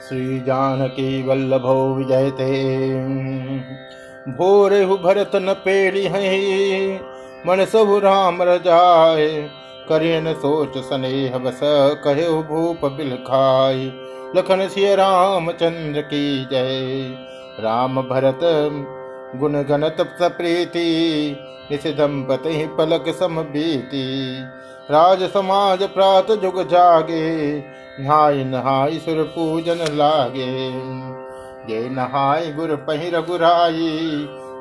श्री जानकी वल्लभो विजयते। भोरे हु भरत न पेड़ी है, मन सब राम रजाय करेन सोच स्नेह बस कहे भूप बिल खाय लखन सिय राम चंद्र की जय। राम भरत गुण गणत प्रीति निश दंपति पलक सम बीती राज समाज प्रात जुग जागे, नहाय नहाय सुर पूजन लागे। ये नहाय गुर पहि रघुराई,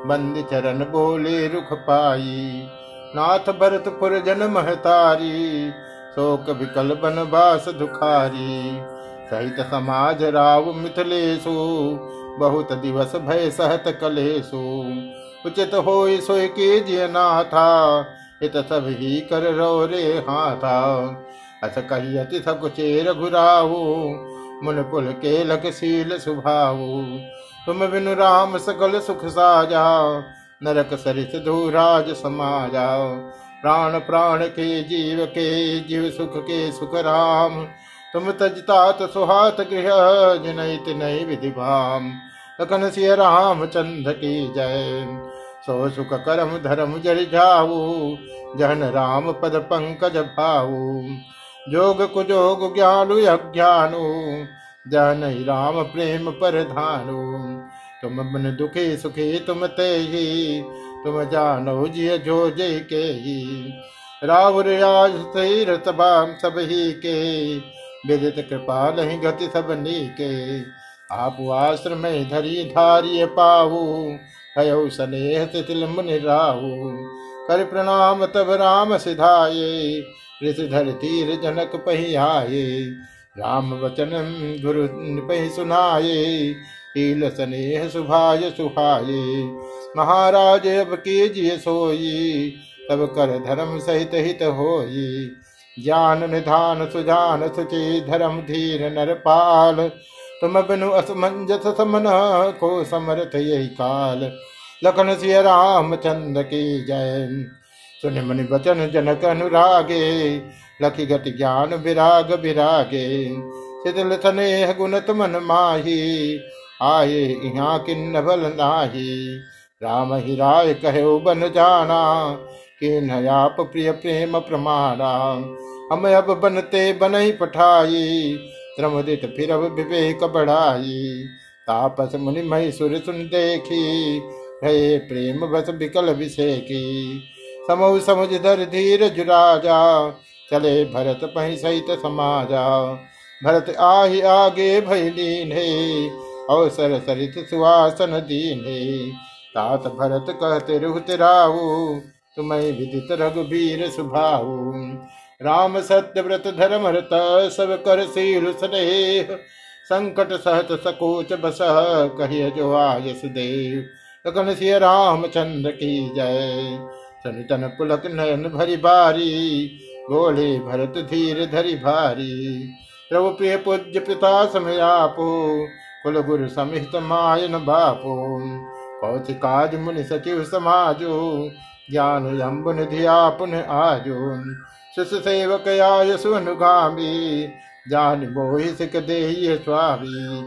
बंद चरण बोले रुख पाई। नाथ भरतपुर जन महतारी, शोक विकल बन बास दुखारी। सहित समाज राव मिथिलेशु बहुत दिवस भय सहत कलेशु। उचित हो सोय के जिय नाथा इत सब ही कर रो रे हाथा। अस कही अति सकुचे रघुराहु मुन पुल के लकशील सुभाऊ। तुम बिनु राम सकल सुख साजा, नरक सरित धूराज समाजा। प्राण प्राण के जीव के जीव सुख के सुख राम। तुम तजतात सुहात गृह जिनहित नहीं विधि भाम। लखन सिय राम चंद की जय। सो सुख करम धर्म जर जाऊ, जहन राम पद पंकज भाऊ। जोग कुजोग ज्ञानु अज्ञानु जन राम प्रेम पर धानु। तुम मन दुखे सुखे तुम ते ही तुम जानो जिय जो जय के ही रावुर तबाम सब ही के विदित कृपा नहीं गति सब नी के आप आश्रम में धरी धारिय पाहु, हयो स्नेह तिल मुनि राहु। कर प्रणाम तब राम सिधाये, ऋषिधर तीर जनक पहियाये। राम वचन गुरु पहि सुनाये, हील स्नेह सुभाय सुहाये। महाराज अब कीजिए सोई, तब कर धर्म सहित हित होई। ज्ञान निधान सुजान सुचि धर्म धीर नरपाल तुम बिनु असमंजस समन को समर्थ यही काल। लखन सिय राम चंद की जय। सुन मुनि बचन जनक अनुरागे, लखी गति ज्ञान विराग विरागे। शिथिल स्नेह गुणत मन माही आए यहाँ किन्न बल नाही। राम ही राय कहे बन जाना कि नयाप प्रिय प्रेम प्रमाणा। हम अब बनते बनई पठाई त्रमुदित फिर विवेक बढ़ाई। तापस मुनि मही सुन देखी भय प्रेम बस विकल विषय की समूह समुझ धर धीर जुराजा, चले भरत पही सहित समाजा। भरत आहि आगे भैलीन है अवसर सरित सुहासन दीन। है तात भरत कहते रुहत राहु, तुम्हें विदित रघुबीर सुभाऊ। राम सत्य व्रत धर्म रत सब कर शील स्नेह। संकट सहत सकोच बस कहिय जो आयस देव। लगन सिय रामचंद्र की जय। सनितन पुलक नयन भरी बारी गोले भरत धीर धरी भारी। प्रभु प्रिय पूज्य पिता समयापो कुल गुरु समित मायन बापो। कौथि काज मुनि सचिव समाजो, ज्ञान यम्बुन धिया पुन आजो। शिष सेवक आय सुनुगामी जान मोहि सिक दे स्वामी।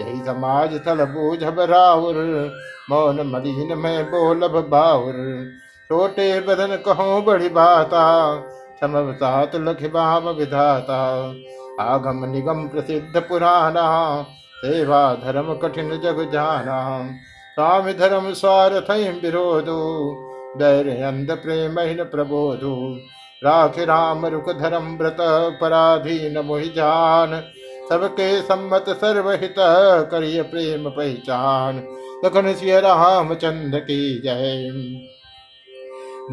यही समाज थल बूझ बराउर मौन मलिन में बोलब बाउर छोटे बदन कहो बड़ी बाता समवतात लख बाम विधाता। आगम निगम प्रसिद्ध पुराना, सेवा धर्म कठिन जग जाना। स्वामी धर्म स्वार्थ विरोधो धैर्य अंध प्रेम प्रबोधो। राख राम रुख धर्म व्रत, पराधीन मोहि जान। सबके सम्मत सर्वहित, करिय प्रेम पहचान। लखन सिय रामचंद्र की जय।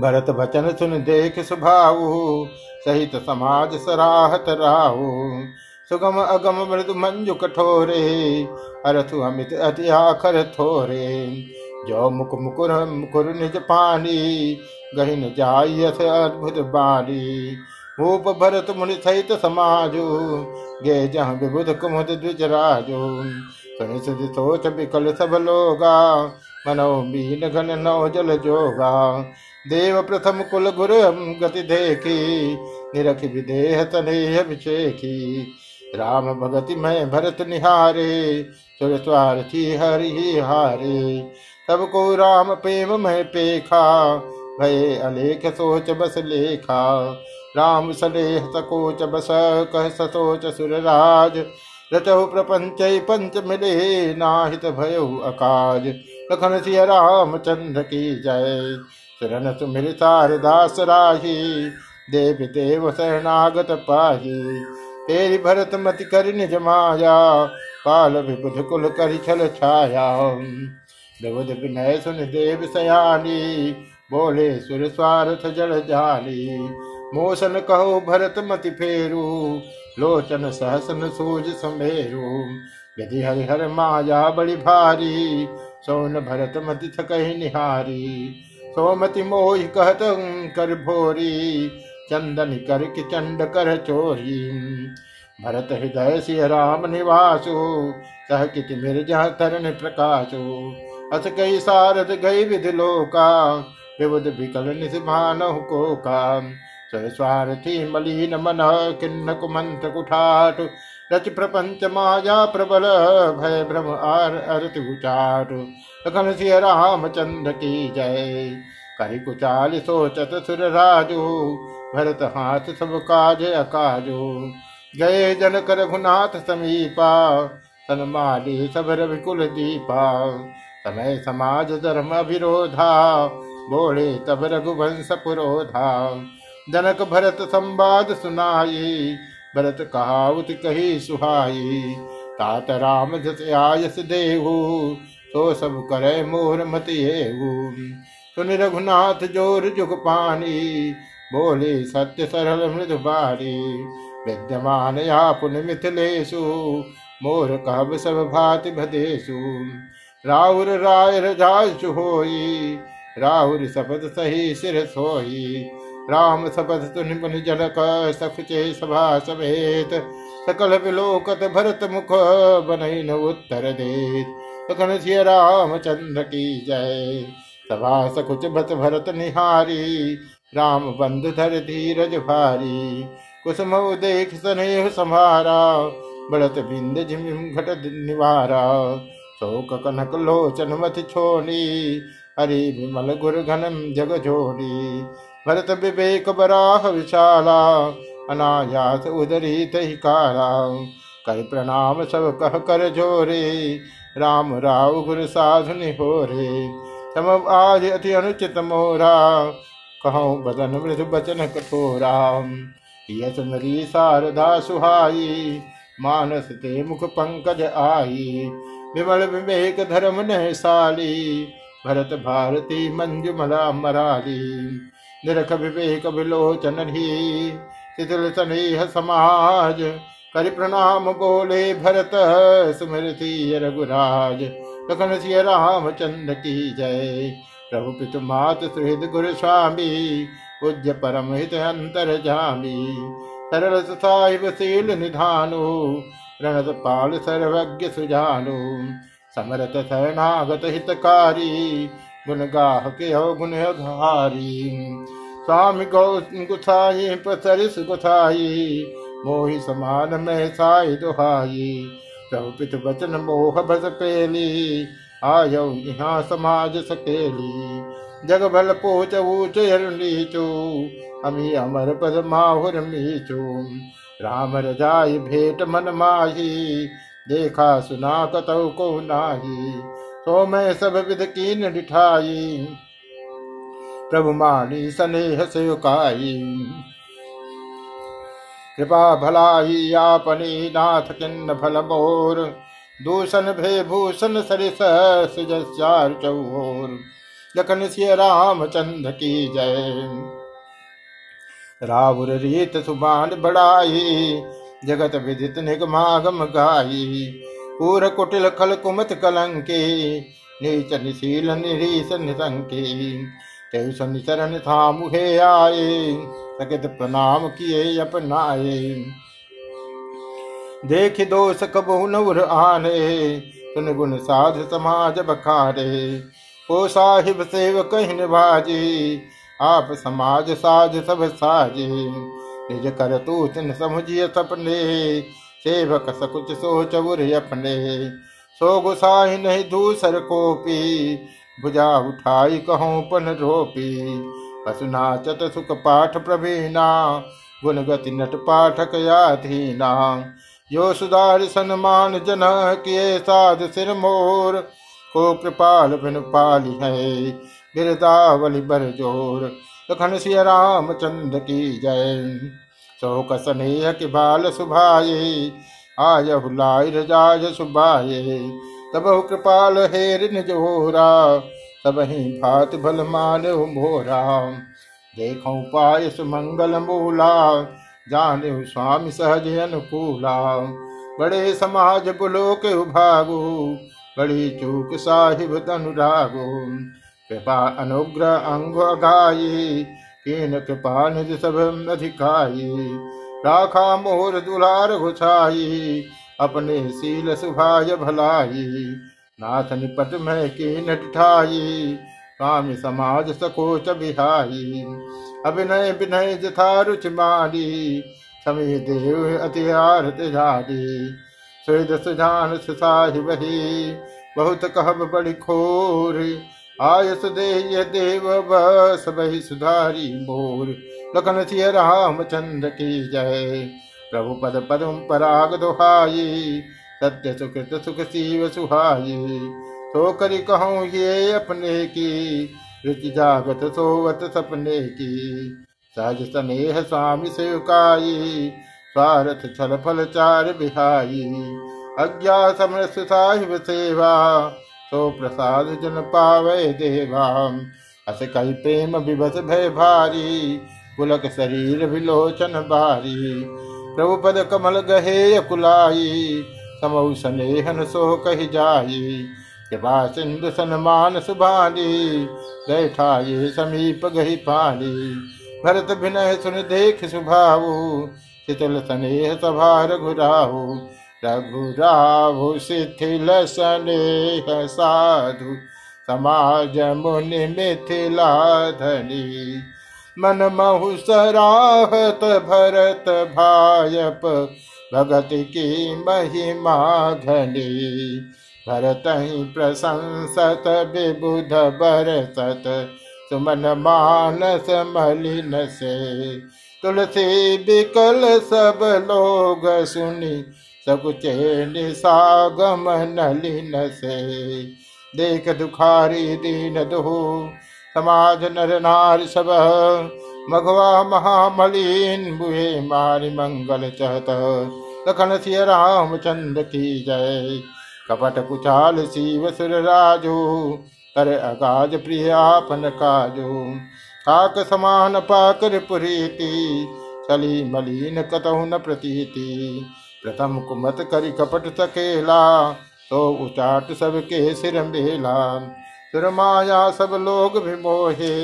भरत भचन सुन देख सुभाऊ, सहित समाज सराहत राहु। सुगम अगम मृदु मंजु कठोरे, अरथु अमित अति आखर थोरे। जो मुक मुकुर मुकुर निज पानी गहिन जाय अद्भुत बाली। भूप भरत मुनि सहित समाजो, गे जह विबुध कुमुद द्विज राजो। सुनि सोच विकल सब लोगा, मनो बीन घन नौ जल जोगा। देव प्रथम कुल गुरु गति देखी, निरख विदेह तनेह विषेखी राम भगति में भरत निहारे, सुर स्वार्थी हरि हारे। तब को राम प्रेम में पेखा भय अलेख सोच बस लेखा। राम सलेह सकोच बस, कह सतोच सुरराज। रचहु प्रपंच पंच मिले, नाहित भयो अकाज। लखन सिय राम चंद्र की जय। शरण सुमिर दास राही, देव देव शरणागत पाही। तेरी भरत मति कर निज माया पाल विबुध कुल कर छल छाया। विबुध विनय सुन देव सयानी बोले, सुर स्वार्थ जल जाली। मोसन कहो, भरत मति फेरू। लोचन सहसन सूज समेरु। यदि हरिहर माया बड़ी भारी, सोन भरत मति थकही निहारी। सोमति मोहि कहत कर भोरी, चंदन कर कि चंड कर चोरी। भरत हृदय सिंह राम निवासु, सह किति मिर्ज़ा तरन प्रकाशु। अस कई सारद गई विधि लोका विबुद विकल निभान को का स्वार्थी मलिन मन किन्न कुमंत्र कुठाट। रच प्रपंच माया प्रबल, भय भ्रम आर अरत उचाट। लखन सिंह रामचंद्र की जय। करी कुचाल सोचत सुर राजू। भरत हाथ सब काज अकाजो। गए जन कर रघुनाथ समीपा सनमाली सब रविकुल दीपा। समय समाज धर्म विरोधा बोले, तब रघुवंश पुरोधा। जनक भरत संवाद सुनाई। भरत कहावत कही सुहाई। तात राम जस आयस देहु तो सब करे मोर मत सुन रघुनाथ ज़ोर जुग पानी, बोले, सत्य सरल मृद बारी। विद्यमान या पुन मिथिलेशु, मोर कहब सब भाति भदेशु। राउर राय रजाशु होई राहुर सपद सही सिर सोई राम सपथ तुनि जनक सखचे सभा समेत। सकल विलोकत भरत मुख बनई न उत्तर देत। सखन सिय राम चंद्र की जय। सभा सकुच भत भरत निहारी। राम बंधु धर धीरज भारी। कुसुम देख स्नेह संहारा। बढ़त बिंद झिम घट निवारा। शोक कनक लोचन मत छोड़ी हरि विमल गुर घनम जग जोड़ी। भरत विवेक बराह विशाला, अनायास उदरी तही काला। कर प्रणाम सब कह कर जोरे, राम राव गुरु साधु निहोरे तम आज अति अनुचित मोरा, कहो बदन मृदु बचन कठोरा। यस मरी शारदा सुहाई, मानस ते मुख पंकज आई। विमल विवेक धर्म न साली भरत भारती मंजुमला मराली, निरख विवेक विलोचन ही तितिल स्नेह समाज, कर प्रणाम बोले भरत, स्मृति रघुराज, लखन सिय रामचंद्र की जय। प्रभु पितु मात सुहृद गुरु स्वामी, पूज्य परम हित अंतर जामी। सरल साहिब शील निधानु रणत पाल सर्वज्ञ सुजानु। समरत शरणागत हितकारी, गुण गाह के गुण घारी स्वामी गौ गुथाई पसरिस गुथाई, मोहि समान में साई दुहाई। प्रभु पित बचन मोह बस पेली, आयो यहाँ समाज सकेली। जग भल पोच ऊच नीचो, अमी अमर पद माहुर मीचो। राम रजाई भेट मन माही देखा सुना कतौ को नाही तो मैं सब विध कीन डिठाई प्रभु मानी स्नेह से कृपा भलाई आपनी नाथ किन्न फल मोर, दूषण भे भूषण सरिस चौर लखन सिय राम चंद की जय। रावुर रीत सुबान बड़ाई जगत विदित निगमागम गाई पूर कुटिल खल कुमत कलंके। नीच निशील निरीस निसंके। तेई शरण था मुहे आए। सकित प्रणाम किए अपनाए। देख दोष कबहु नवर आने। सुन गुण साध समाज बखारे। ओ साहिब सेव कहीं निभाजी आप समाज साज सब साजे। निज कर तू तिन समुझिय सपने। सेवक सकुच सोच उर अपने सो गुसाई नहीं दूसर को पी भुजा उठाई कहो पन रोपी। पशुनाचत सुख पाठ प्रवीणा। गुण गति नट पाठक याधीना। यो सुधार सन्मान जन किए साध सिर मोर। को कृपाल बिन पाली है गिरदावली बर ज़ोर। लखन सिया राम चंद की जय। शोक स्नेह के बाल सुभाए आय हुलाय रजाय सुबाए तब कृपाल हेर निज होरा, तब ही भात भल मान मोरा देखो पाय सुमंगल मूला, जाने स्वामी सहज अनुकूला। बड़े समाज बुलो के उभागो, बड़ी चूक साहिब अनुरागो कृपा अनुग्रह अंग गायी कीन कृपा निज सब अधिकाई। राखा मोर दुलार घुछाई अपने सील सुभाय भलाई। नाथ निपट में की नठाई स्वामी समाज सकोच बिहाई। अभिनय विनय जथा रुच मारी समी देव अति आरत झारी सुद सुजान सुसाहि वही, बहुत कहब बड़ी खोर आयस दे देव बस बही सुधारी मोर। लखन सिय रामचंद्र की जय। प्रभु पद पदम पराग दोहाई। सत्य सुकृत सुख शिव सुहाई। तो करी कहूँ ये अपने की। रुचि जागत सोवत सपने की। सहज स्नेह स्वामी सेवकाई। स्वारथ छल फल चार बिहाई। अज्ञा समर साहिब सेवा। तो प्रसाद जन पावे देवा। अस कई प्रेम विभस भय भारी, पुलक शरीर विलोचन बारी। प्रभु पद कमल गहे कुलाई समऊ स्नेहन सो कही जाई। कृपा सिंधु सनमान सुभानी बैठाए समीप गही पानी भरत विनय सुन देख सुभाऊ, शीतल स्नेह सभार घुराऊ। रघुराहु शिथिल स्नेह साधु समाज मुनि मिथिला धनी मन महु सराहत भरत भायप, भगत की महिमा घनी। भरत ही प्रशंसत, विबुध बरसत, सुमन मानस मलिन से। तुलसी बिकल सब लोग सुनी सकुचे निसागम नलिन से। देख दुखारी दीन दुहु, समाज नर नार सब। मघवा महामलिन बुहे मारी मंगल चहत। लखन सिय रामचंद्र की जय। कपट कुचाल शिव सुर राजो कर अगाज प्रिय आपन काजो। काक समान पाकर पुरीति, चली मलिन कतहु न प्रतीति। प्रथम कुमत करी कपट सकेला तो उचाट सबके सिर मेला। सुर माया सब लोग भी मोहे,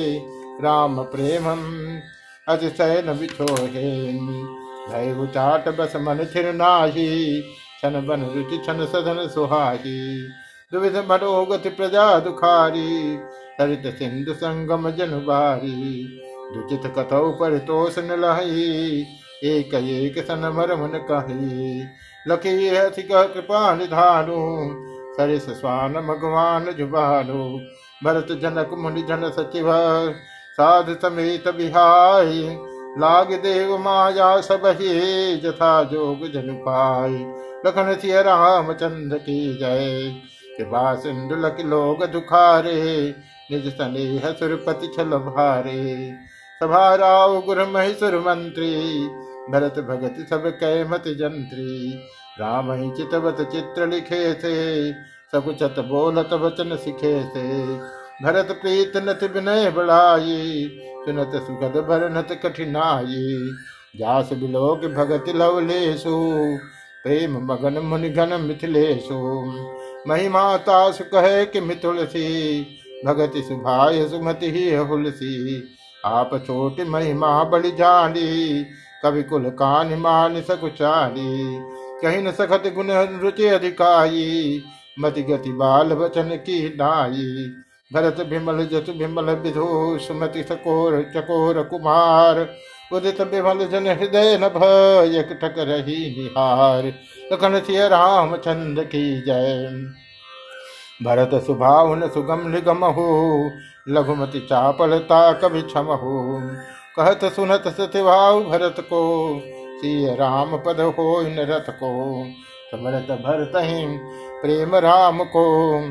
राम प्रेम अतिशय न बिछोहे। भय उचाट बस मन थिर नाही छन बन रुचि छन सदन सुहाही। दुविध मनोगति प्रजा दुखारी हरित सिंधु संगम जन दुचित कथौ परितोष न लही एक एक सन मर मन कही लकी अधिक कृपा निधानु। सरिस स्वान भगवान जुबानु, भरत जनक मुनि जन सचिव, साध समेत बिहाई लाग देव माया सब ही जथा जोग जन पाई लखन सिय रामचंद्र की जय। कृपा सिंधु लक लोग दुखारे, निज स्नेह सुरपति छल भारे। सभा राव गुरु महेश्वर मंत्री भरत भगत सब कै मत जंत्री। राम ही चितवत चित्र लिखे थे चत बोलत वचन सिखे थे। भरत प्रीत नत विनय बढ़ाई सुनत सुखद भरनत कठिनाई। जास बिलोक भगत लवलेशु प्रेम मगन मुनि घन मिथिलेशु महिमा तास कहे कि मिथुलसी भगति सुभाय सुमति ही हुलसी। आप छोटी महिमा बड़ी जानी कवि कुल कान मान सकुचारी, कहीं न सखत गुण रुचि अधिकाई। मति गति बाल वचन की नाई, भरत विमल जत विमल विधो सुमति सकोर चकोर कुमार। उदित विमल जन हृदय न भयक टक रही निहार। लखन सिय राम चंद की जय। भरत सुभावन सुगम निगम हो, लघुमति चापलता कभी क्षम हो। कहत सुनत सत्यभाव भरत को। सिय राम पद हो रथ को। समरत भरत प्रेम राम को।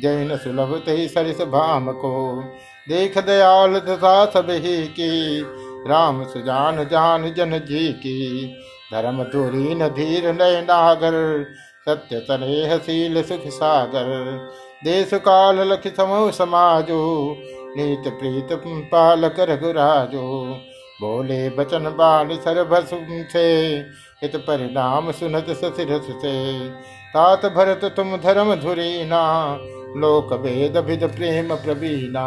जैन सुलभ ते सरिस भाम को। देख दयाल दशा सब ही की। राम सुजान जान जन जी की। धर्म दूरी न धीर नय नागर। सत्य तनेहशील सुख सागर। देश काल लख समो समाजो। नीत प्रीत पालक रघुराजो, बोले बचन बाल सरभस से हित परिणाम सुनत ससिरस से तात भरत तुम धर्म धुरी ना लोक वेद विद प्रेम प्रवीणा।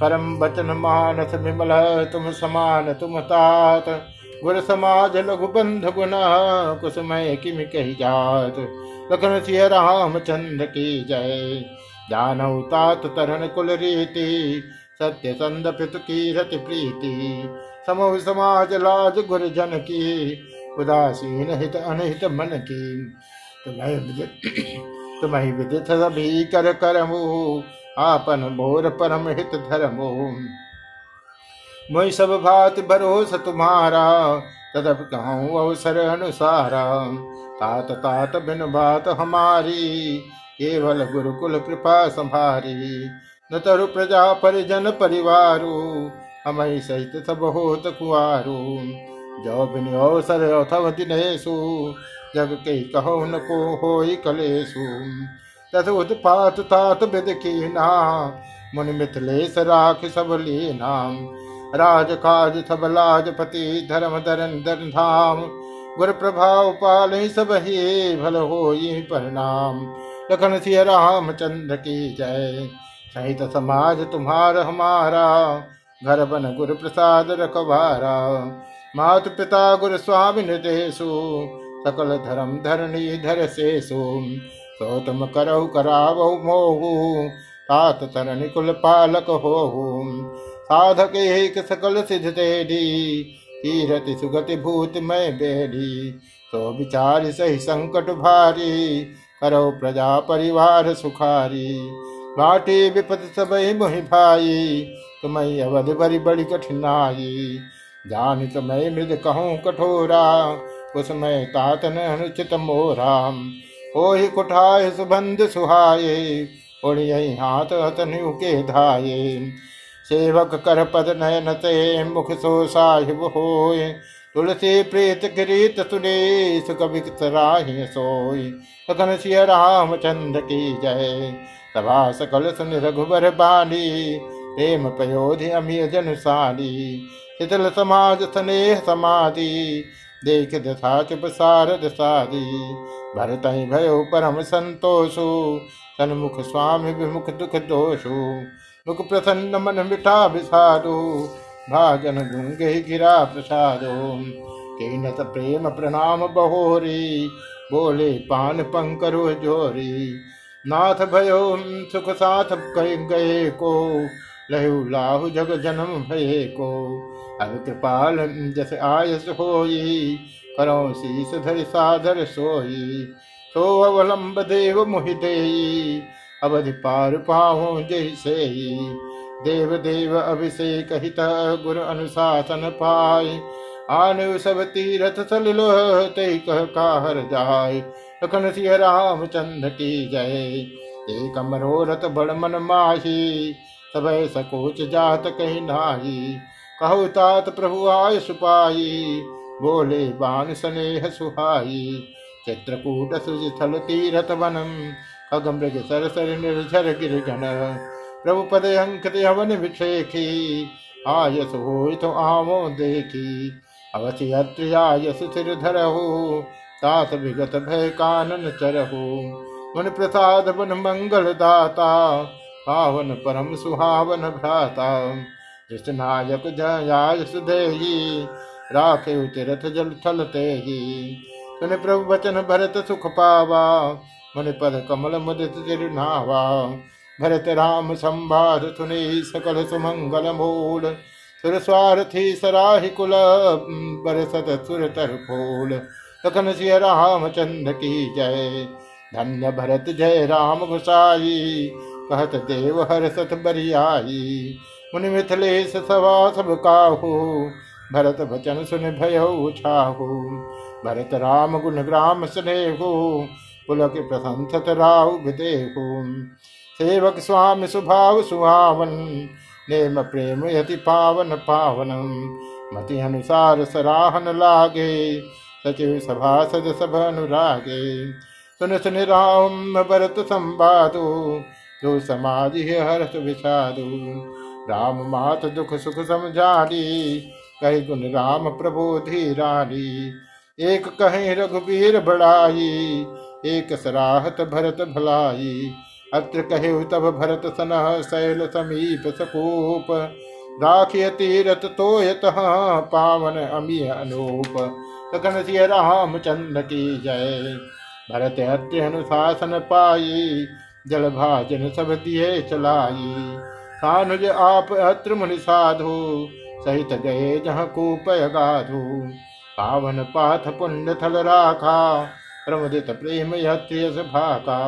करम बचन मानस विमल, तुम समान, तुम तात। गुर समाज लघु बंध गुना कुसमय किम कही जात। लखन सिंह राम चंद्र की जय। जानऊ तात तरन कुल रीति, सत्य संद पित की रति प्रीति। समूह समाज लाज गुर जन की, उदासीन हित अनहित मन की। तुम्हें तुम्हें विदित सभी कर करमो, आपन मोर परम हित धर्मो। मुई सब भात भरोस तुम्हारा, तदप कहूँ अवसर अनुसारा। तात तात बिन बात हमारी केवल गुरुकुल कृपा संभारी। न तरु प्रजा परिजन परिवारु हम सहित सब होत कुआरु जो बिन अवसर अथव दिनेशु, जग के कहो न को हो कलेशु। तथ उत्पात तात विद की नाम मुनि मिथिलेश राख सब नाम राज काज सब लाजपति, धर्म धरन धन धाम। गुर प्रभाव पाल सब ही भल हो परिणाम। लखन सिंह रामचंद्र की जय। सहित समाज तुम्हार हमारा। घर बन गुरु प्रसाद रखवारा मात पिता गुरु स्वामी निर्देशु। सकल धर्म धरणी धर से सो तुम करहु करावो मोहु। तात तरनि कुल पालक हो साधक एक सकल सिद्ध तेडी कीरति सुगति भूत मैं बेडी तो विचार सही संकट भारी। करो प्रजा परिवार सुखारी। बाटे विपद सब मोहि भाई तुम्हें अवध बड़ी बड़ी कठिनाई। जान तुम्हें मृद कहूँ कठोरा उसमें तातन अनुचित मोराम ओ ही कुठाय सुबंध सुहाये उड़िय हाथ हतनु के धाये। सेवक कर पद नयन ते, मुख सो साहिब होय। तुलसी प्रीत किरीत सुरेश कवि सराहि सोय सघन सिय राम चंद्र की जय। सभा सकल सुन रघुबर बाली, प्रेम पयोधि अमीय जन साली शीतल समाज स्नेह समाधि, देख दशा चुप सारद सादी भरत भयो परम संतोषु सन्मुख स्वामी विमुख दुख दोषु। मुख प्रसन्न मन मिठा विषादो भाजन गुंगे गिरा प्रसादो। केनत प्रेम प्रणाम बहोरी, बोले पान पंकरो जोरी। नाथ भयो सुख साथ गए को, लहु लाहु जग जन्म भये को। अब कृपाल जस आयस होई, करो शीस धर साधर सोई। सो अवलंब देव मुहि देई, अवधि पार पाहो जैसे देव देव अभिषेक हित गुरु अनुशासन पाए। आने सब तीरथ सलिलो ते कह काहर जाय लखन सिंह राम चंद्र की जय। एक मनोरथ बड़ मन माही। सब सकोच जात कही नाही। कहु तात प्रभु आय सुपाई बोले बान स्नेह सुहाई। चित्रकूट सुजल तीरथ वनम। खगमृग सर निर्झर गिरगण प्रभु पद अंकित हवन विषेखी आयस हो तो आवो देखी अवश्य अत्र आयस सिर धरहु तात विगत भय कानन चरहु मुन प्रसाद बन मंगल दाता पावन परम सुहावन भ्राता। कृष्णनायक जयाय सुदेही राखे तीरथ जल थल ते ही सुन प्रभु वचन भरत सुख पावा। मुनि पद कमल मुदित तिरुनावा भरत राम संवाद सुने सकल सुमंगल मूल। सुर स्वार्थी सराहि कुल, बरसत सुर तर फूल। लखन सिंह रामचंद्र की जय। धन्य भरत जय राम घुसाई कहत देव हर सत बरियाई। मुनि मिथिलेश सवा सब काहू। भरत भचन सुन भय छाहू। भरत राम गुण ग्राम स्नेहु। पुलक प्रशंसत राहु विदेहु। सेवक स्वामी सुभाव सुहावन, नेम प्रेम यति पावन पावनम। मति अनुसार सराहन लागे, सचिव सभा सद सभ अनुरागे। सुन सुन राम भरत संवादु, जो समाधि हर्ष विषादु। राम मात दुख सुख समझारी कही गुण राम प्रभु धीरारी एक कहे रघुवीर बड़ाई, एक सराहत भरत भलाई। अत्र कहे तब भरत सन शैल समीप सकूप। राखिय तीरथ तो पावन अमी अनूप। सखन सिय चंद की जय। भरत अत्य अनुशासन पाई, जल भाजन सब दिए चलाई। सानुज आप अत्र मुनि साधु, सहित गए जहाँ कूपय गाधु। पावन पाथ पुण्य थल राखा, प्रमुदित प्रेम यत्रियस भाका।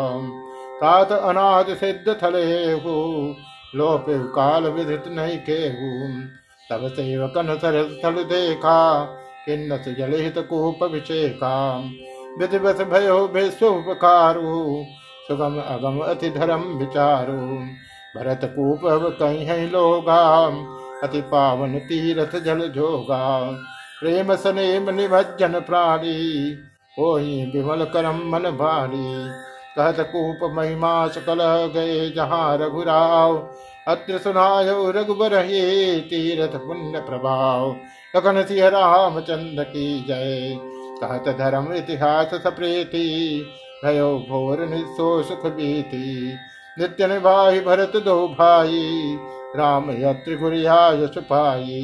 तात अनाद सिद्ध थले हो। लोप काल विदित नहीं केहू। तब सेवकन सरस थल देखा, किन्नस जलित कूप विषेका विधिवत भयो विश्वपकारु सुगम अगम अति धर्म विचारु। भरत कूप कहीं लोगा, अति पावन तीरथ जल जोगा। प्रेम सनेम निभजन प्राणी हो विमल करम मन भारी। कहत कूप महिमा सकल गए जहाँ रघुराव अत्र सुनाय रघुबर तीरथ पुण्य प्रभाव लखन सिंह रामचंद्र की जय। कहत धर्म इतिहास सप्रेती, भयो घोर निशो सुख बीती नित्य निभाई भरत दो भाई, राम यत्र गुरिया यश पाई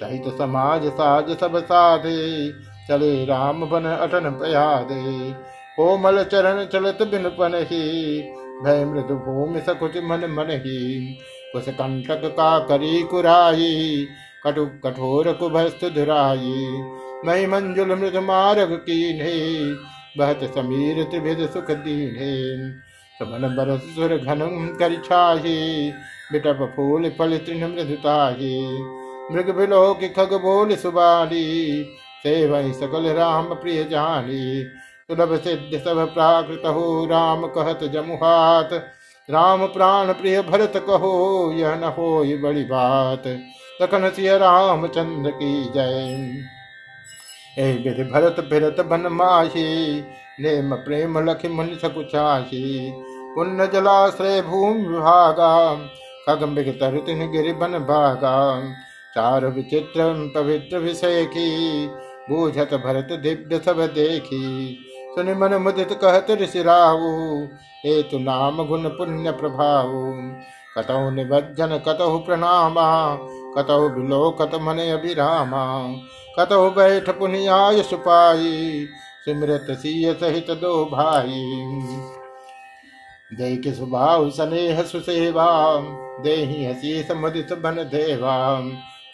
सहित समाज साज सब साधे, चले राम बन अटन पयादे कोमल चरण चलत बिन पन ही भय मृदु भूमि सकुच मन मन ही कुछ कंटक का करी कुराई कटु कठोर कुभस्त धुराई मई मंजुल मृद मार्ग की बहत समीर त्रिभिद सुख दीने समन बरस सुर घन कर छाही, बिटप फूल फल तृण मृदुताही मृग बिलो की खग बोल सुबाली वही सकल राम प्रिय जानी। सुलभ सिद्ध सब प्राकृत हो राम कहत जमुहात। राम प्राण प्रिय भरत कहो, यह न हो बड़ी बात। तखन सिय रामचंद्र की जय। ए विधि भरत फिरत बन माही, नेम प्रेम लख मुनि सकुचाही पुण्य जलाश्रय भूमि विभागा खगम तरतिन गिरि बन भागा। चार विचित्र, पवित्र विषय की, बूझत भरत दिव्य सब देखी। सुन मन मुदित कहत हे तु नाम गुण पुण्य प्रभाव। कतौ निबज्जन, कतौ प्रणामा, कतौ विलोकत मन अभिरामा, कतौ बैठ पुनियाय सुपाई सिमरत सीय सहित दो भाई जय के सुभाव स्नेह, सुसेवा दे हसी समुदित बन देवा।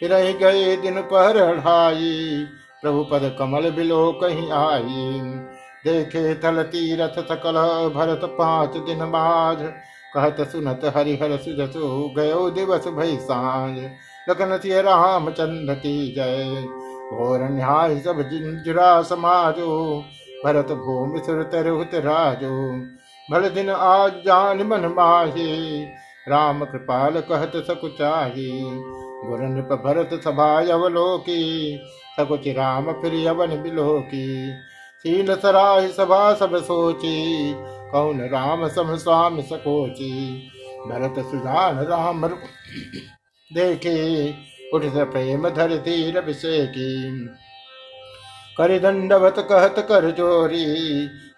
फिर गए दिन पर प्रभु पद कमल बिलो कहीं आई। देखे थल तीरथ सकल भरत पाँच दिन बाझ कहत सुनत हरिहर सुजसु गयो दिवस भई साँझ लखन सिय रामचंद्र की जय। घोर न्याय सब जिंजुरा समाजो। भरत भूमि सुर तरुत राजो। भल दिन आज जान मन माही। राम कृपाल कहत सकुचाही गुरु नृप भरत सभा अवलोकी। सकुच राम फिर यवन बिलोकी। शील सराय सभा सब सोची, कौन राम सम स्वामी सकोची? भरत सुजान राम देखे उठ प्रेम धर धीर अभिषेकी कर दंडवत कहत कर जोरी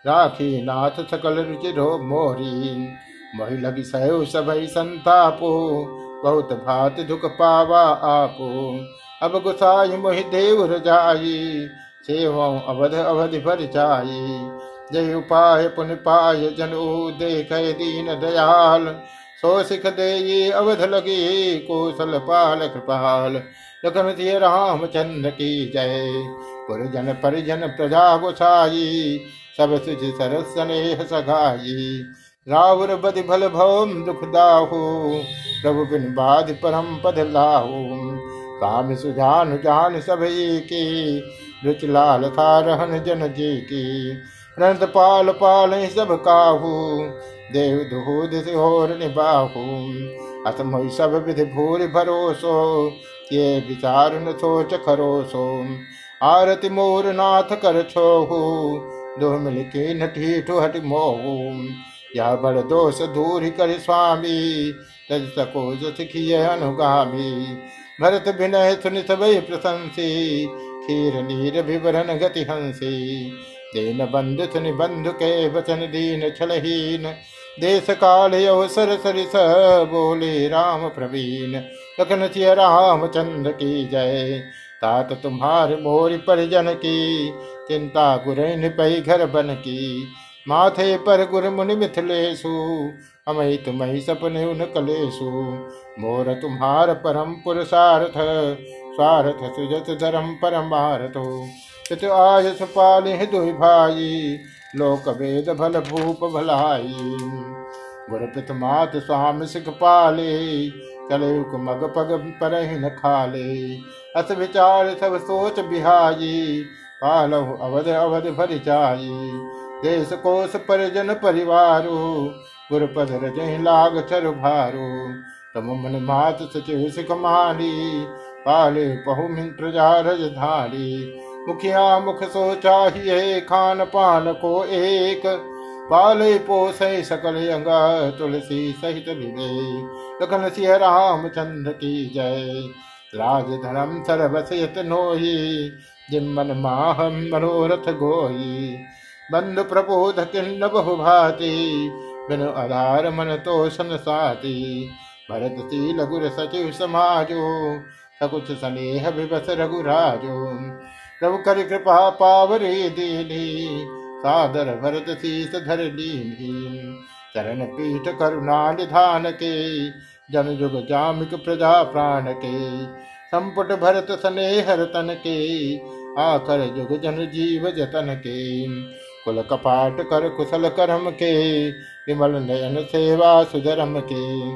राखी नाथ सकल रुचि रो मोरी। वही लगी सहु सबई संतापो, बहुत भात दुख पावा आपो। अब गुसाई मोहि देव रजाई सेवा अवध अवधि भर जाई जय उपाय पुन पाय जनु देख दीन दयाल। सो सिख दे अवध लगी कौशल पाल कृपाल। लखन सिंह रामचंद्र की जय। पुरजन परिजन प्रजा गोसाई। सब सुझ सरस स्नेह सगाई। रावण बद भल भवम दुख दाहु। प्रभु बिन बाध परम पद लाहु। काम सुजान जान सब की रुच लाल था रहन जन जी की रंत पाल पाल सब काहू देव दूध सिहोर निबाहू असम सब विधि भूरि भरोसो ये विचार न सोच खरोसो आरति मोर नाथ कर छोहू दो मिल के नठी हट मोहू या बड़ दोष दूर कर स्वामी तज सको सिखिय अनुगामी भरत विनय सुनि सबई प्रशंसी खीर नीर विवरण गति हँसी दीन बंधु सुनि बंधु के वचन दीन छलहीन। देश काल अवसर सरिस बोले राम प्रवीण। लखन सिय रामचंद्र की जय। तात तुम्हारे मोरी परिजन की। चिंता गुरैन पई घर बन की। माथे पर गुर मुनि मिथिलेशु। अमई तुम्हें सपने उन कलेशु। मोर तुम्हार परम पुरुषार्थ। स्वार्थ सुजत धर्म परमार्थ चित आज सुपाल दुई भाई लोक वेद भल भूप भलाई गुर पित मात स्वाम सिख पाले चले मग पग पर खाले। अस विचार सब सोच बिहाई पालहु अवध अवध भर जाई देश कोश परिजन परिवारो, गुरपद रज लाग चरु भारो। तम मन मात सचिव सिख माली पाले पहु मिन प्रजा रज धारी मुखिया मुख सो चाहिए, खान पान को एक। पाले पोसे सकल अंगा, तुलसी सहित मिले। लखन सिंह रामचंद्र की जय। राज धर्म सर्वसयत नोही जिम्मन माहम मनोरथ गोही बंधु प्रबोध किन्न बहु भाति, बिनु आधार मन तो सन साति। भरत शील गुर सचिव समाजो सकुच स्नेह विवस रघुराजो। प्रभु कर कृपा पावरे दीनी, सादर भरत शीस धर लीनी। चरण पीठ करुणा निधान के, जन जुग जामिक प्रजा प्राण के। संपुट भरत स्नेह रतन के, आकर जुग जन जीव जतन के। कुल कपाट कर कुशल कर्म के, विमल नयन सेवा सुधरम के।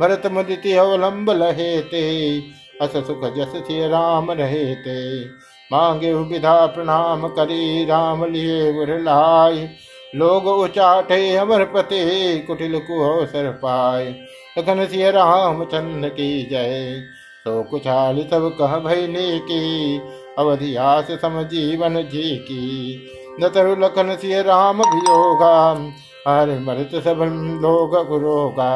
भरत मुदिति अवलंब लहे ते अस सुख जस थे राम रहे ते मांगे विधा प्रणाम करी, राम लिए उरलाय लोग उचाटे अमर पते, कुटिल कुसर पाए। लखन सिय राम चंद्र की जय। तो कुचाल तब कह भैले की अवधियास सम जीवन जी की न तरु लखन सिय राम वियोगा, हर मृत सब लोग गुरोगा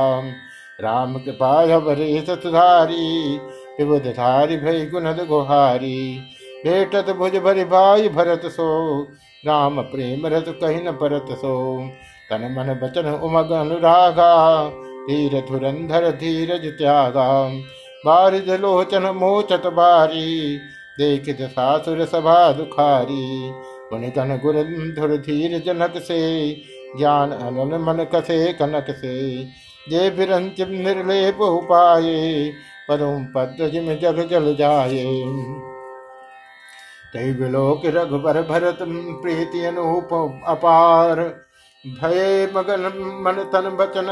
राम के पाय बरे सतधारी विबुध धारी भय गुणद गुहारी। भेटत भुज भरि भाई भरत सो। राम प्रेम रत कही न परत सो। तन मन बचन उमग अनुरागा। धीर धुरंधर धीरज त्यागा। बारिज लोचन मोचत बारी। देखित सासुर सभा दुखारी। पुनितन गुर धुर धीर जनक से। ज्ञान अनन मन कसे कनक से। जे बिरंच निर्लेप उपाये। पदम पद जिम जग जल जाये। तय विलोक रघुबर भरत प्रीति अनूप अपार। भय मगन मन तन बचन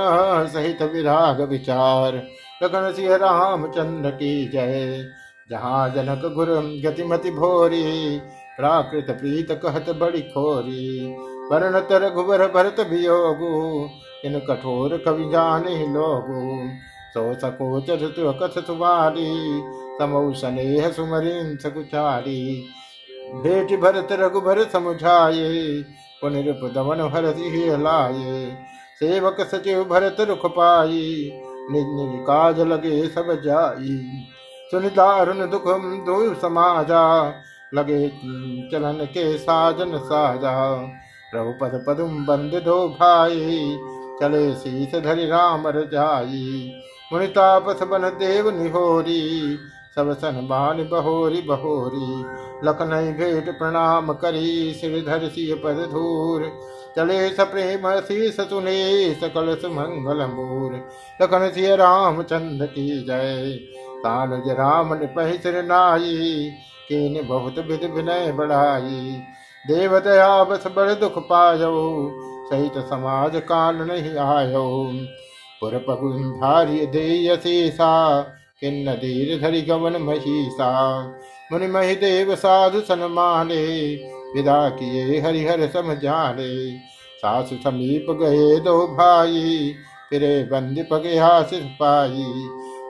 सहित विराग विचार। लगन सिंह रामचंद्र की जय। जहाँ जनक गुरु गतिमति भोरी, प्राकृत प्रीत कहत बड़ी खोरी। वर्ण तर घुबर भरत वियोगु इन कठोर कवि जाने लोगु। सो सकोच ऋतु कथ सुवारी समौ स्नेह सुमरिन सकुचारी भेट भरत रघुबर समुझाये पुनिरुप दमन भरत लाये सेवक सचिव भरत रुख पाई निज निज काज लगे सब जाई सुनिदारुन दुखम दो समाजा, लगे चलन के साजन साजा। रघुपद पदुम बंद दो भाई चले शीस धरि राम रजाई मुनितापस बन देव निहोरी सब सनमान बहोरी बहोरी। लखनई भेट प्रणाम करी, श्रीधर सिय पद धूर। चले सप्रेम शीस सुने, सकल सुमंगल मूर। लखन सिय राम चंद की जय। तानुज राम निपहि सिर नाई, केन बहुत विध विनय बढ़ाई देव दया बस बड़ दुख पायो, सहित समाज काल नहीं आयो। पुर पगुधारी देयसीसा किन्न धीर धरि गमन महिषा मुनि मही देव साधु सन्माने, विदा किए हरिहर सम जाने सासु समीप गए दो भाई, फिरे बंद पगे हासिस पाई।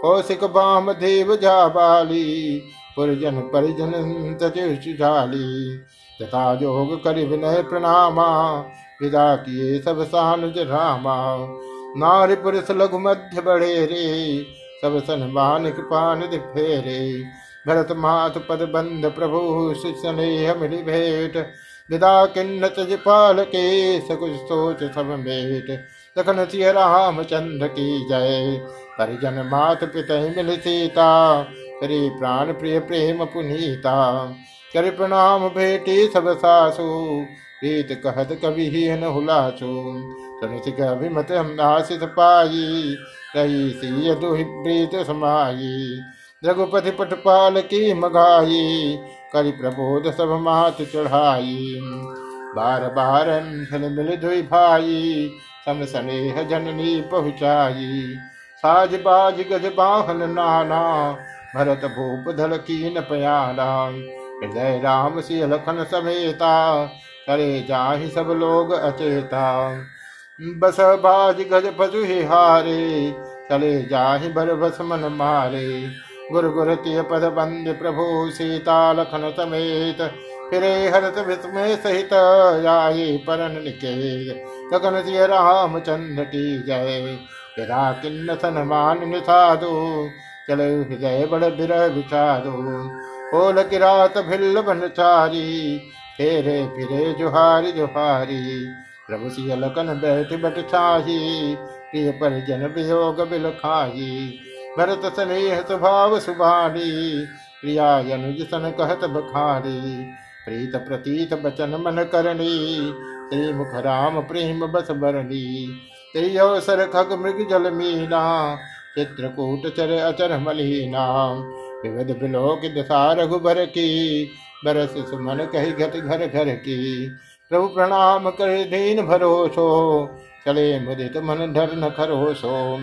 कौशिक बाम देव जा बाली, पुरजन परिजन तजुषाली तथा जोग कर विनय प्रणामा, विदा किए सब सानुज रामा। नारी पुरुष लघु मध्य बड़े रे, सब सन्मान कृपान फेरे। भरत मात पद बंद प्रभु स्नेह मिली भेट। विदा किन्न तज के सकुच सोच सब मेट। लखन सिय राम चंद्र की जय। परिजन मात पिता मिल सीता, करे प्राण प्रिय प्रेम पुनीता। कर प्रणाम भेटी सब सासु, प्रीत कहत कवि ही हुलासु। तनुसिक अभिमत हम पाई रही सी दुहि प्रीत समाई रघुपति पटपाल की मगाई करि प्रबोध सब मात चढ़ाई बार बार मिल धुई भाई सम स्नेह जननी पहुँचाई साज बाज गज बाहन नाना, भरत भूप धल की न पयाना। हृदय राम सी लखन समेता करे जाहि सब लोग अचेता। बस बाज गज पशु हारे, चले जाहि बर बस मन मारे। गुर गुर तिय पद बंद प्रभु, सीता लखन समेत। फिरे हरत विस्मय सहित आए परन निकेत। गगन सिय राम चंद्र की जय। फिरा किन्न सनमान निसाधु चले हृदय बड़ बिरह विचारो ओल किरात भिल्ल बनचारी फेरे फिरे जुहारी जुहारी। प्रभु सिय लखन बैठ बट प्रिय परिजन वियोग बिल खाही भरत स्नेह स्वभाव सुभानी प्रिया अनुज सन कहत बखारी। प्रीत प्रतीत बचन मन करनी श्री मुख राम प्रेम बस बरनी तेरी अवसर खग मृग जल मीना, चित्रकूट चर अचर मलिना। विविध बिलोक दशा रघुबर की, बरस सुमन कही घट घर घर की। प्रभु प्रणाम कर दीन भरोसो, चले मुदित मन धर न खरोसो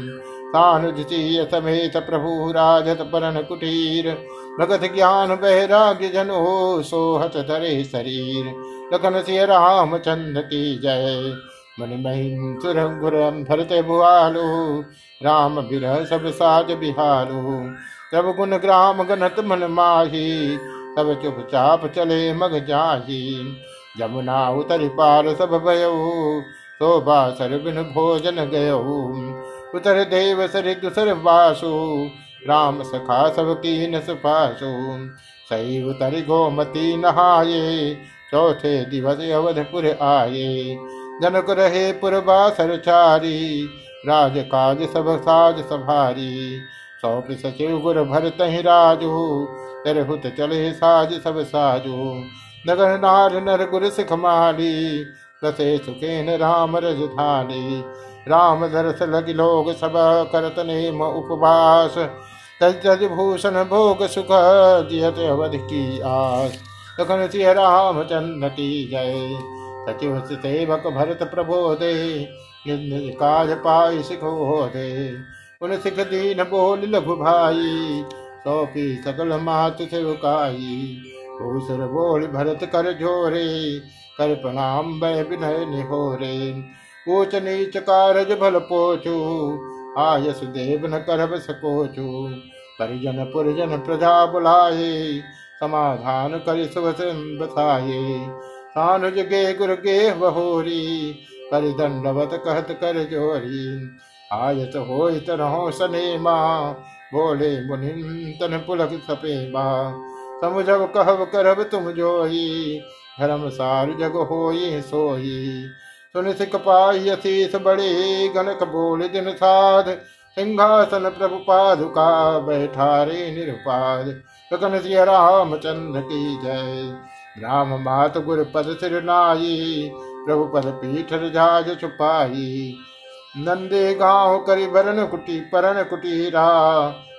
सानुजीय समेत प्रभु राजत परन कुटीर, भगत ज्ञान बैराग्य जन हो सोहत धरे शरीर। लखन सिय राम चंद की जय। मन महिम सुर गुर भरते भुआलु राम बिरह सब साज बिहारू। तब गुण ग्राम गणत मन माही तब चुपचाप चले मग जाही। जमुना उतर पार सब भयो शोभा सर बिन भोजन गयो उतर देव सर दुसर वासु, राम सखा सब की नसपासु सही उतर गोमती नहाये, चौथे दिवस अवधपुर आए। जनक रहे पुरबासर चारी राज काज सब साज सभारी। सौंप सचिव गुर भर तहि राजू हुत चले साज सब साजू। नगर नार नर गुर सिख माली, रसे सुखेन राम रजधानी राम दरस लग लोग सब करत नेम उपवास। तज भूषण भोग सुख जियत अवध की आस। लखन सिंह राम चंद्र की जय। सचिव सेवक भरत प्रबोधे काज पाई सिखो दे उन सिख दीन बोल लघु भाई सौंपी सकल मात सेवकाई। भूसुर बोल भरत कर झोरे कर प्रणाम वह विनय निहोरे। ऊच नीच कारज भल पोचू, आयस देव न करब सकोचू। परिजन पुरजन प्रजा बुलाए, समाधान कर बसाए। सानुज गे गुर गे बहोरी, कर दंडवत कहत कर जोरी। आयत हो तरहो सने माँ बोले मुनि तन पुलक समुझब कहब करब तुम जोई, धर्म सार जग होई सोई। सुन सिख पाई असीस बड़े, गणक बोल दिन साध। सिंहासन प्रभु पादुका बैठारे निरुपाद लखन सिंह रामचंद्र की जय। राम मात गुर पद सिर नाई, प्रभु पद पीठ जाज छुपाई। नंदे गाँव करी भरन कुटी, परन कुटीरा।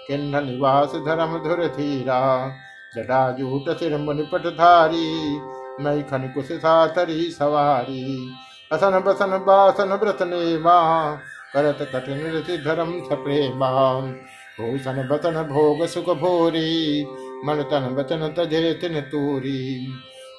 किन्न निवास धर्म धुर धीरा। जटा जूट सिर मुनिपट धारी मई खन कुश सातरी सवारी। असन बसन बासन व्रत ने माँ करत कठिन ऋषि धर्म सप्रेमा। भूषण बतन भोग सुख भोरी, मन तन बचन तजे तिन तूरी।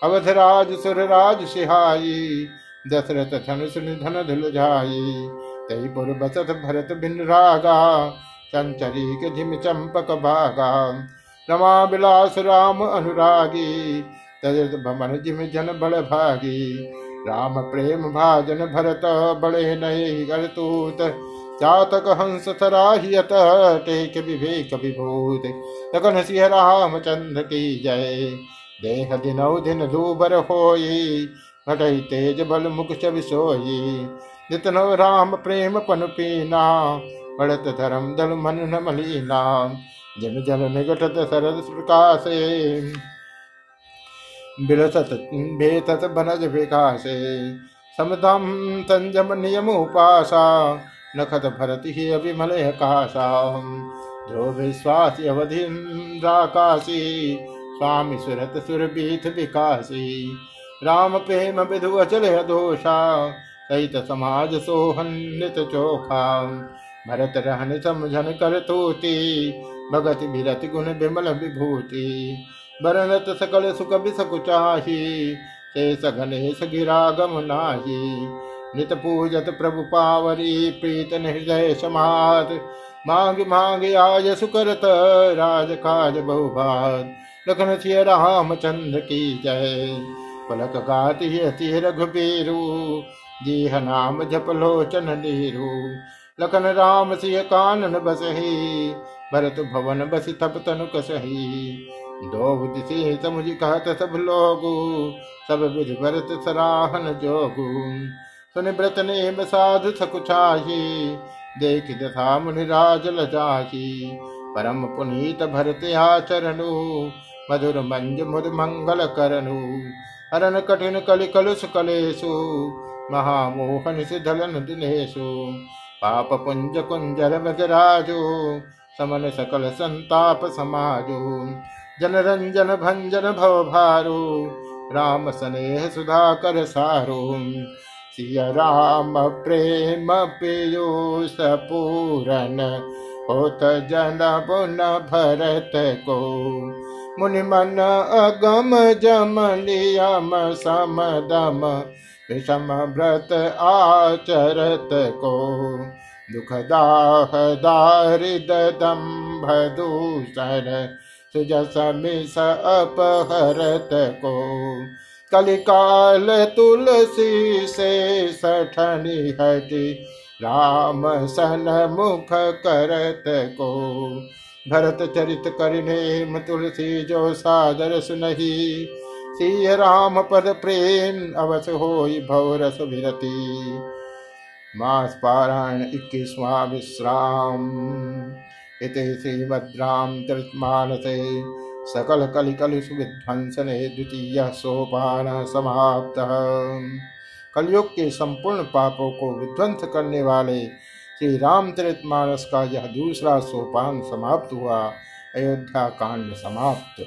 अवधराज सुरराज सिहाई, दशरथ धन सुन धन धुल जाई। तई पुर बसत भरत भिन रागा, चंचरी के झिम चंपक भागा। रमा बिलास राम अनुरागी तजत भमन जिम जन बड़ भागी। राम प्रेम भाजन भरत बड़े नये गलतूत चातक हंस सराहियत, टेक विवेक विभूत। तकन सिंह रामचंद्र की जय। देह दिनौ दिन दूबर होई, घटई तेज बल मुख छवि सोई नितनो राम प्रेम पन पीना पड़त धर्म दल मन न मलीना। जिम जल निगटत सरद प्रकाशे बिलसत, बेतत बनज विकासे समदम संजम नियम उपासा नखत भरत ही अभिमल काशा जो विश्वास अवधि राकाशी स्वामी सुरत सुर बीथ विकासी। राम प्रेम विधु अचल दोषा। सहित समाज सोहनित चोखा। भरत रहन समझन कर तोती। भगत बिरत गुण विमल विभूति। बरनत सकल सुख बिसकुचाही से सघनेश गिरा गम नाही। नित पूजत प्रभु पावरी, प्रीत हृदय समात मांग मांग, आय सुकरत, राज काज बहुभात। लखन सिय रामचंद्र की जय। पलक गाती रघुबीरु जीह नाम जप लोचन नीरु। लखन राम सिंह कानन बसही, भरत भवन बस तप तनु कसही। दो दिशे समुझ कहत सब लोगु, सब विधि भरत सराहन जोगु। सुन व्रत ने साधु सकुचाही देख दथा मुनिराज लजाही। परम पुनीत भरत आचरणु, मधुर मंज मुद मंगल करनु। हरण कठिन कलि कलुष कलेशु, महामोहन से धलन दिनेशु पाप पुंज कुंजर मजराजो समन सकल संताप समाजो जन रंजन भंजन भव भारो राम स्नेह सुधाकर सारो सिय राम प्रेम पीयूष पूरन होत जन बुन भरत को मुनि मन अगम जम नियम समदम विषम व्रत आचरत को, दुखदाह दारिद दम्भ दूषण सुजस मिस अपहरत को। कलिकाल तुलसी से सठनी हटी, राम सन मुख करत को। भरत चरित करिने तुलसी जो सादर सुनही सी राम पद प्रेम अवस हो भवरस विरति। मास पारायण इक्कीसवा विश्राम। इत श्रीमद्राम चरितमानसे सकल कलि कलि सुविध्वंसने द्वितीय सोपान समाप्त। कलयुग के संपूर्ण पापों को विध्वंस करने वाले श्री रामचरित मानस का यह दूसरा सोपान समाप्त हुआ। अयोध्या कांड समाप्त।